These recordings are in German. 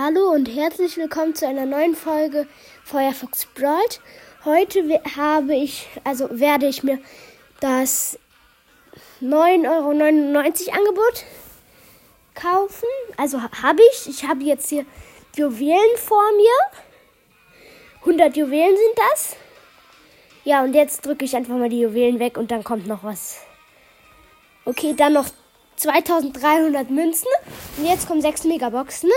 Hallo und herzlich willkommen zu einer neuen Folge Feuerfox Brawl. Heute habe ich, also werde ich mir das 9,99 Euro Angebot kaufen. Also habe ich. Ich habe jetzt hier Juwelen vor mir. 100 Juwelen sind das. Ja, und jetzt drücke ich einfach mal die Juwelen weg und dann kommt noch was. Okay, dann noch 2300 Münzen. Und jetzt kommen 6 Megaboxen.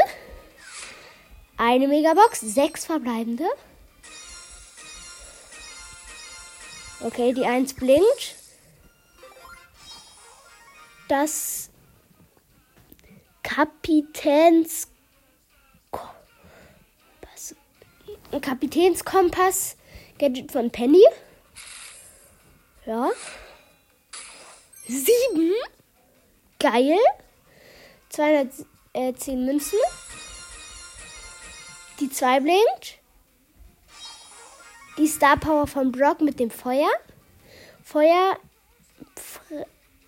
Eine Megabox, 6 verbleibende. Okay, die 1 blinkt. Das Kapitäns Kapitänskompass Gadget von Penny. Ja. Sieben. Geil. 210 Münzen. Die 2 blinkt. Die Star Power von Brock mit dem Feuer. Feuer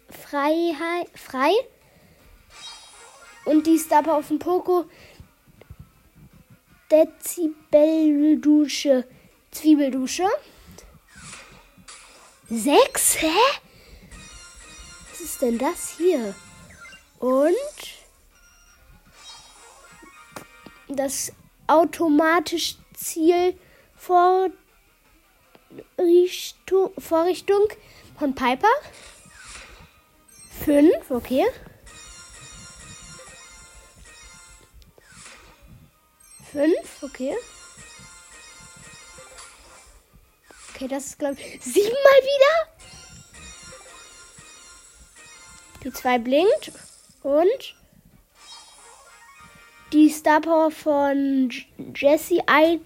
Freiheit, frei. Und die Star Power von Poco. Dezibeldusche. Zwiebeldusche. Sechs? Hä? Was ist denn das hier? Und das automatisch Ziel Vorrichtung, Vorrichtung von Piper. Fünf, okay. Fünf, okay. Okay, das ist, glaube ich, siebenmal wieder. Die zwei blinkt. Und die Star Power von Jesse eingetisieren.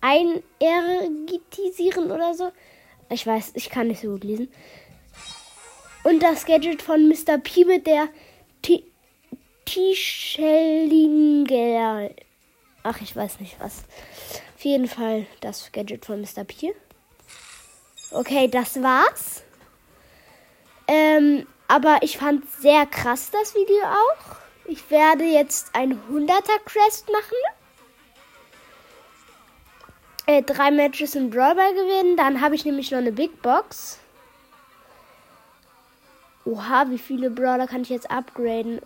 Einergitisieren oder so. Ich weiß, ich kann nicht so gut lesen. Und das Gadget von Mr. P mit der Tischelinger. Ach, ich weiß nicht was. Auf jeden Fall das Gadget von Mr. P. Okay, das war's. Ähm, aber ich fand sehr krass das Video auch. Ich werde jetzt ein 100er Crest machen. Äh, drei Matches in Brawlball gewinnen. Dann habe ich nämlich noch eine Big Box. Oha, wie viele Brawler kann ich jetzt upgraden?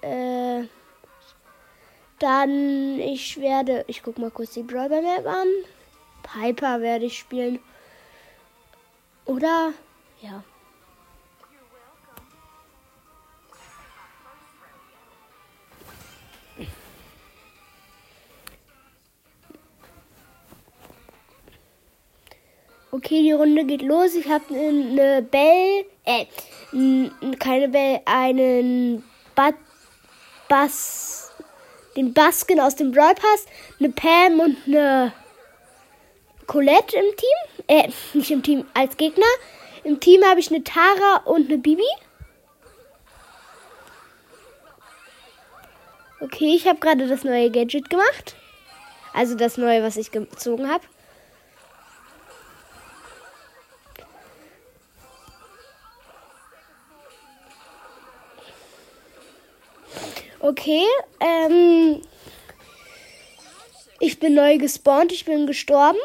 Äh, dann, ich werde, ich guck mal kurz die Brawler Map an. Piper werde ich spielen. Oder, ja. Okay, die Runde geht los. Ich habe eine Bell, äh, keine Bell, einen Bad, Bass, den Baskin aus dem Brawl Pass, eine Pam und eine Colette im Team. Äh, nicht im Team, als Gegner. Im Team habe ich eine Tara und eine Bibi. Okay, ich habe gerade das neue Gadget gemacht. Also das neue, was ich gezogen habe. Okay, ähm, ich bin neu gespawnt, ich bin gestorben.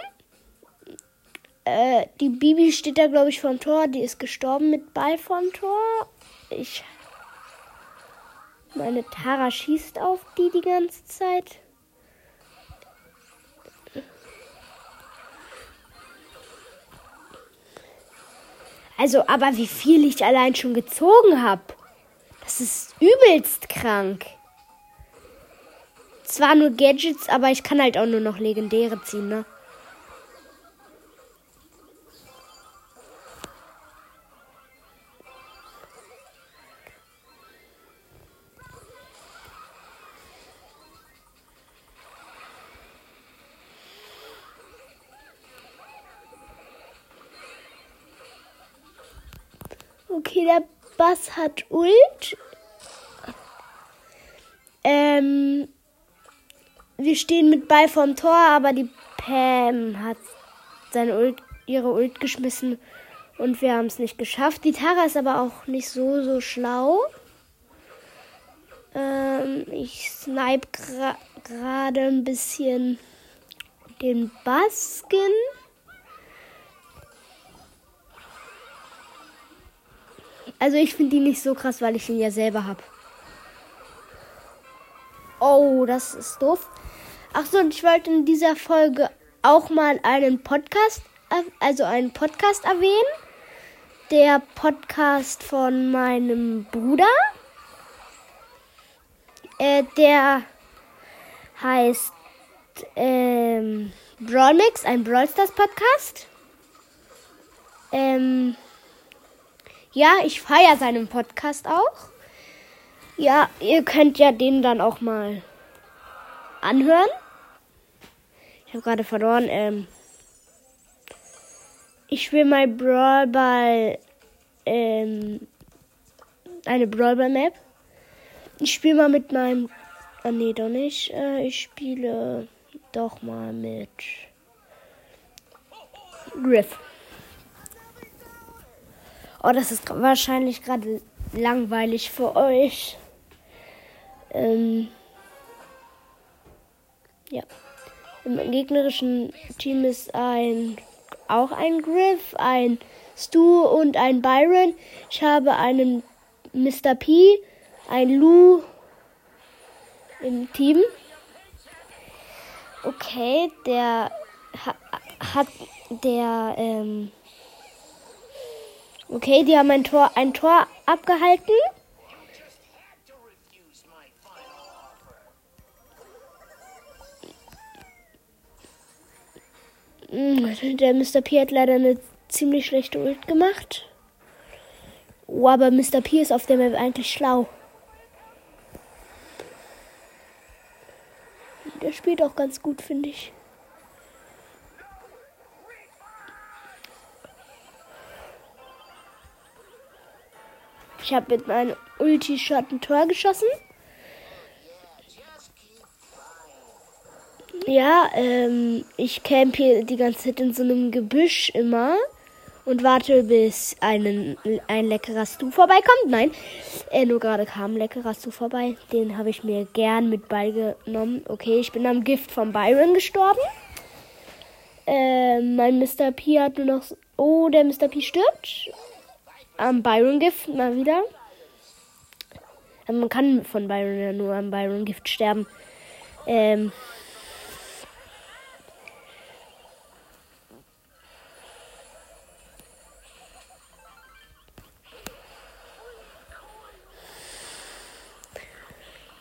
Äh, die Bibi steht da, glaube ich, vorm Tor. Die ist gestorben mit Ball vorm Tor. Ich. Meine Tara schießt auf die die ganze Zeit. Also, aber wie viel ich allein schon gezogen habe. Das ist übelst krank. Zwar nur Gadgets, aber ich kann halt auch nur noch Legendäre ziehen, ne? Okay, der Bass hat Ult. Ähm, wir stehen mit Ball vorm Tor, aber die Pam hat seine Ult, ihre Ult geschmissen Und wir haben es nicht geschafft. Die Tara ist aber auch nicht so, so schlau. Ähm, ich snipe gerade gra ein bisschen den Baskin. Also ich finde die nicht so krass, weil ich ihn ja selber habe. Oh, das ist doof. Ach so, und ich wollte in dieser Folge auch mal einen Podcast, also einen Podcast erwähnen. Der Podcast von meinem Bruder. Äh, der heißt ähm, Brawlmix, ein Brawl Stars Podcast. Ähm, ja, ich feiere seinen Podcast auch. Ja, ihr könnt ja den dann auch mal anhören. Ich habe gerade verloren. Ähm, ich spiele mal Brawl Ball. Ähm, eine Brawl Ball Map. Ich spiele mal mit meinem. Ah, nee, doch nicht. Äh, ich spiele doch mal mit. Griff. Oh, das ist wahrscheinlich gerade langweilig für euch. Ähm, ja. Im gegnerischen Team ist ein auch ein Griff, ein Stu und ein Byron. Ich habe einen Mr. P, ein Lou im Team. Okay, der ha hat der ähm Okay, die haben ein Tor ein Tor abgehalten. Hm, der Mr. P hat leider eine ziemlich schlechte Ult gemacht. Oh, aber Mr. P ist auf der Map eigentlich schlau. Der spielt auch ganz gut, finde ich. Ich habe mit meinem Ulti-Shot ein Tor geschossen. Ja, ähm, ich camp hier die ganze Zeit in so einem Gebüsch immer und warte, bis einen, ein leckerer Stu vorbeikommt. Nein, äh, nur gerade kam ein leckerer Stu vorbei. Den habe ich mir gern mit beigenommen. Okay, ich bin am Gift von Byron gestorben. Äh, mein Mr. P hat nur noch. Oh, der Mr. P stirbt. Am Byron-Gift mal wieder. Man kann von Byron ja nur am Byron-Gift sterben. Ähm,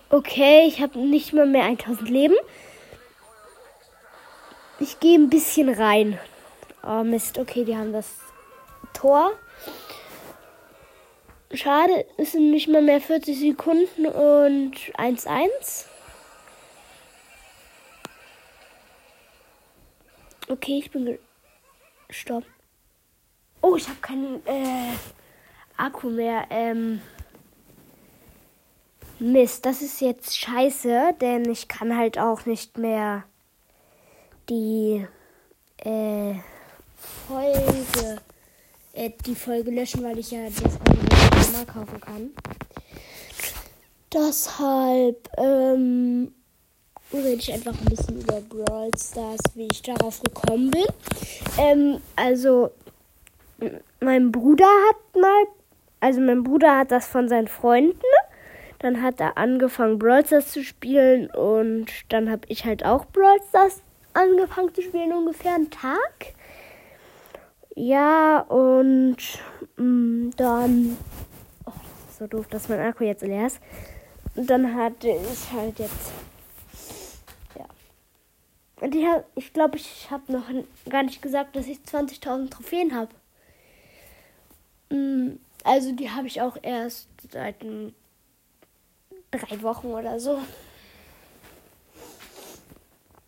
Okay, ich habe nicht mal mehr 1000 Leben. Ich gehe ein bisschen rein. Oh Mist, okay, die haben das Tor. Schade, es sind nicht mal mehr 40 Sekunden und 1-1. Okay, ich bin gestorben. Oh, ich habe keinen äh, Akku mehr. Ähm Mist, das ist jetzt scheiße, denn ich kann halt auch nicht mehr die äh, Folge äh, die Folge löschen, weil ich ja das andere mal kaufen kann. Deshalb ähm, rede ich einfach ein bisschen über Brawl Stars, wie ich darauf gekommen bin. Ähm, also mein Bruder hat mal, also mein Bruder hat das von seinen Freunden dann hat er angefangen, Brawl Stars zu spielen und dann habe ich halt auch Brawl Stars angefangen zu spielen, ungefähr einen Tag. Ja, und mh, mm, dann. So doof, dass mein Akku jetzt leer ist. Und dann hatte ich halt jetzt. Ja. Und ich, hab, ich glaube, ich habe noch gar nicht gesagt, dass ich 20.000 Trophäen habe. Mm, also, die habe ich auch erst seit drei Wochen oder so.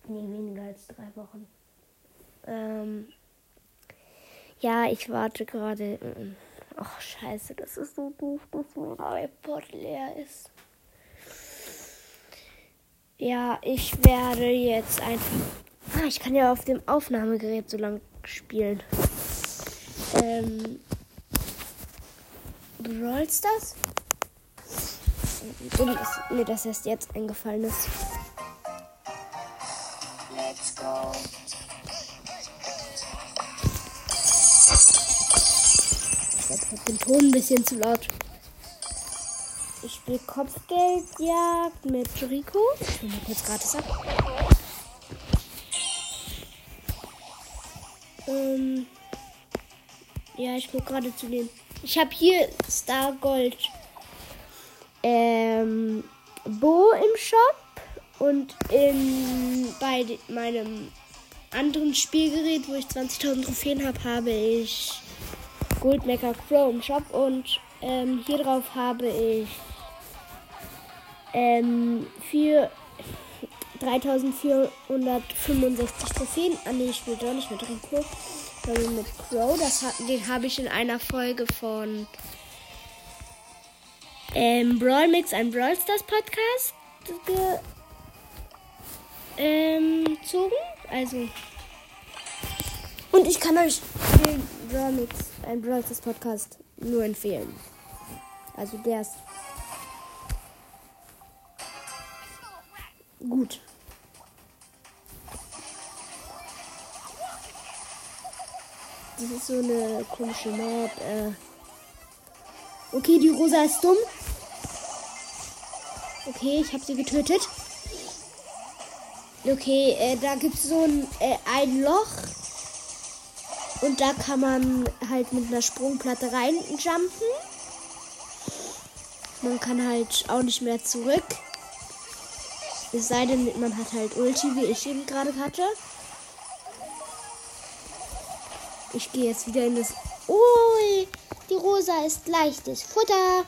Nee, weniger als drei Wochen. Ähm, ja, ich warte gerade. Ach, scheiße, das ist so doof, dass mein iPod leer ist. Ja, ich werde jetzt einfach. Ah, ich kann ja auf dem Aufnahmegerät so lang spielen. ähm, Stars. Dumm ist mir das erst jetzt eingefallen ist. Let's go. Den Ton ein bisschen zu laut. Ich spiele Kopfgeldjagd mit Rico. Ich will mal kurz gratis ab. Ähm ja, ich gucke gerade zu den. Ich habe hier Star Gold ähm, Bo im Shop und in, bei meinem anderen Spielgerät, wo ich 20.000 Trophäen habe, habe ich Gold Mecha Crow im Shop und ähm, hier drauf habe ich ähm, für 3465 Trophäen. Ah ne, ich spiele doch nicht mit Rico, sondern mit Crow. Das, den habe ich in einer Folge von ähm, Brawl Mix, ein Brawl Stars Podcast gezogen. Ähm, also. Und ich kann euch den Brawl ein Brawl Podcast nur empfehlen. Also der ist gut. Das ist so eine komische Map. Äh okay, die Rosa ist dumm. Okay, ich habe sie getötet. Okay, äh, da gibt es so ein, äh, ein Loch. Und da kann man halt mit einer Sprungplatte reinjumpen. Man kann halt auch nicht mehr zurück. Es sei denn, man hat halt Ulti, wie ich eben gerade hatte. Ich gehe jetzt wieder in das. Ui, die Rosa ist leichtes Futter.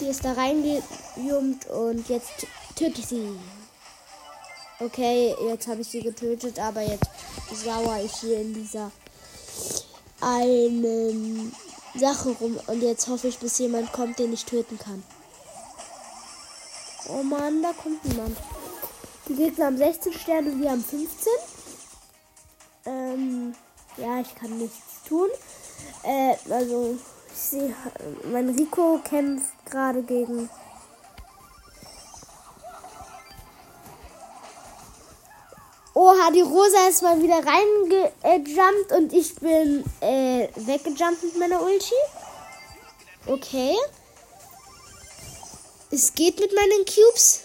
Die ist da reingejumpt und jetzt töte ich sie. Okay, jetzt habe ich sie getötet, aber jetzt sauer ich hier in dieser einen Sache rum und jetzt hoffe ich, bis jemand kommt, den ich töten kann. Oh Mann, da kommt niemand. Die Gegner haben 16 Sterne, wir haben 15. Ähm, ja, ich kann nichts tun. Äh, also, ich sehe, mein Rico kämpft gerade gegen. Oha, die Rosa ist mal wieder reingejumpt und ich bin äh, weggejumpt mit meiner Ulti. Okay. Es geht mit meinen Cubes.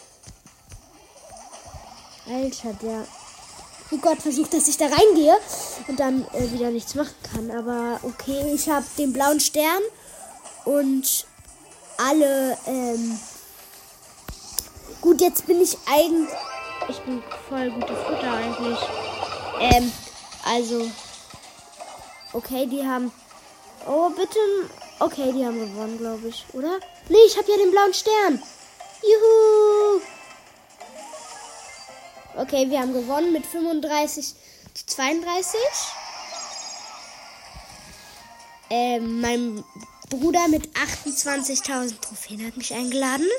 Alter, der Oh Gott, versucht, dass ich da reingehe und dann äh, wieder nichts machen kann. Aber okay, ich habe den blauen Stern und alle. Ähm Gut, jetzt bin ich eigentlich. Ich bin voll gutes Futter eigentlich. Ähm, also. Okay, die haben. Oh, bitte. Okay, die haben gewonnen, glaube ich, oder? Nee, ich habe ja den blauen Stern. Juhu! Okay, wir haben gewonnen mit 35 zu 32. Ähm, mein Bruder mit 28.000 Trophäen hat mich eingeladen.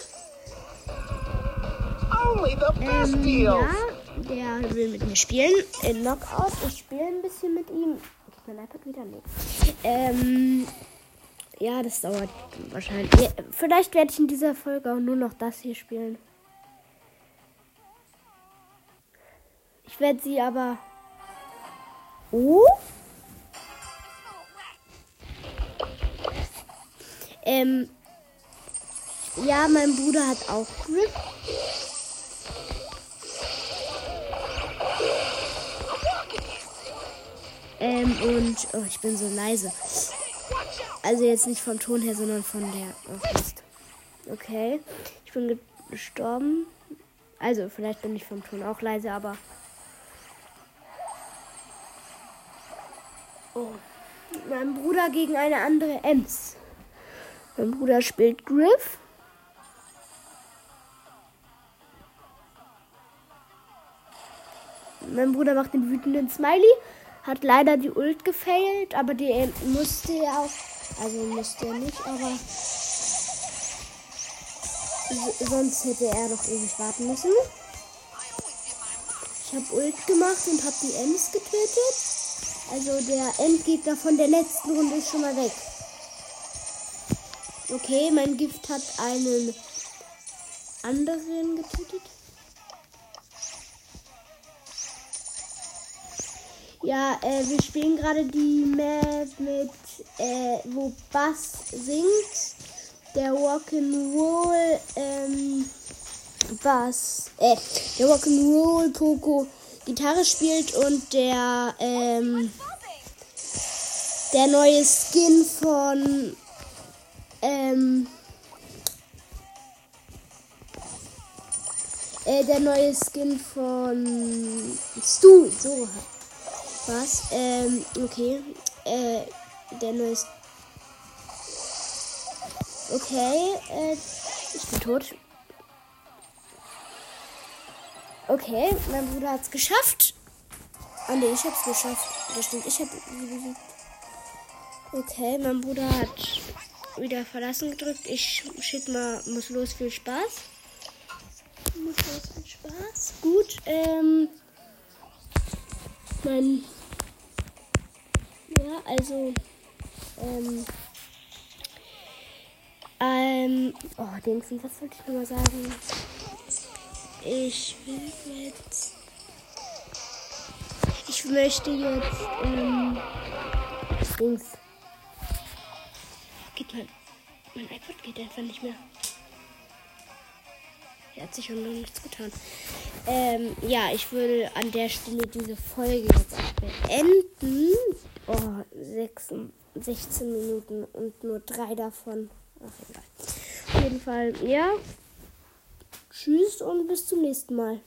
Ähm, ja, der will mit mir spielen. In Knockout. Ich spiele ein bisschen mit ihm. Ist mein iPad wieder? Nee. Ähm, ja, das dauert wahrscheinlich. Ja, vielleicht werde ich in dieser Folge auch nur noch das hier spielen. Ich werde sie aber. Oh? Ähm. Ja, mein Bruder hat auch Grip. Ähm, und. Oh, ich bin so leise. Also jetzt nicht vom Ton her, sondern von der. Oh, okay. Ich bin gestorben. Also, vielleicht bin ich vom Ton auch leise, aber. Oh. Mein Bruder gegen eine andere Ems. Mein Bruder spielt Griff. Mein Bruder macht den wütenden Smiley. Hat leider die Ult gefailt, aber die musste er auch. Also musste er nicht, aber. Sonst hätte er doch ewig warten müssen. Ich habe Ult gemacht und habe die Ems getötet. Also der Endgegner von der letzten Runde ist schon mal weg. Okay, mein Gift hat einen anderen getötet. Ja, äh, wir spielen gerade die Map mit, äh, wo Bass singt. Der Rock'n'Roll, ähm, Bass, äh, der Rock'n'Roll Poco Gitarre spielt und der, ähm, der neue Skin von, ähm, äh, der neue Skin von Stu, so was, ähm, okay, äh, der neue, okay, äh, ich bin tot. Okay, mein Bruder hat es geschafft. Ah ne, ich hab's geschafft. Das stimmt, ich hab. Okay, mein Bruder hat wieder verlassen gedrückt. Ich schick mal, muss los, viel Spaß. Muss los, viel Spaß. Gut, ähm, mein, ja, also, ähm, ähm, oh, Dingsy, was wollte ich nochmal sagen? Ich will jetzt. Ich möchte jetzt. Ähm, Dings. Geht mein. Mein iPod geht einfach nicht mehr. Er hat sich schon noch nichts getan. Ähm, ja, ich würde an der Stelle diese Folge jetzt auch beenden. Oh, 6, 16 Minuten und nur drei davon. Ach, egal. Auf jeden Fall, ja. Tschüss und bis zum nächsten Mal.